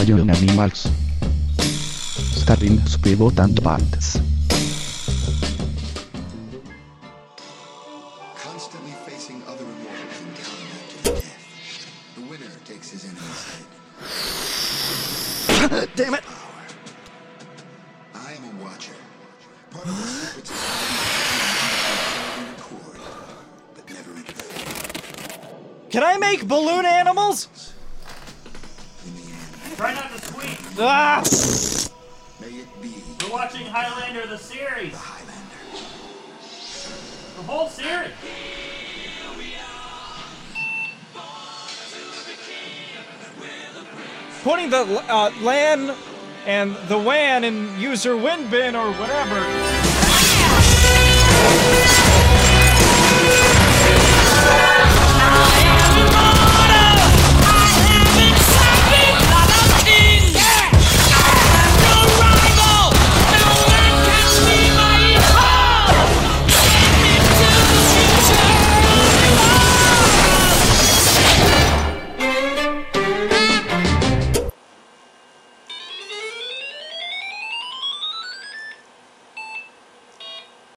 Fallen Animals. Starring Spivot and Parts. Constantly facing other immortals and counting them to death. The winner takes his enemy's head. Damn it! I am a watcher. Part of the secret society record, but never. Can I make balloon animals? In the end, Try not to squeak. Ah! may it be We're watching Highlander the series. the Highlander. The whole series. Putting the uh, LAN and the WAN in user win bin or whatever.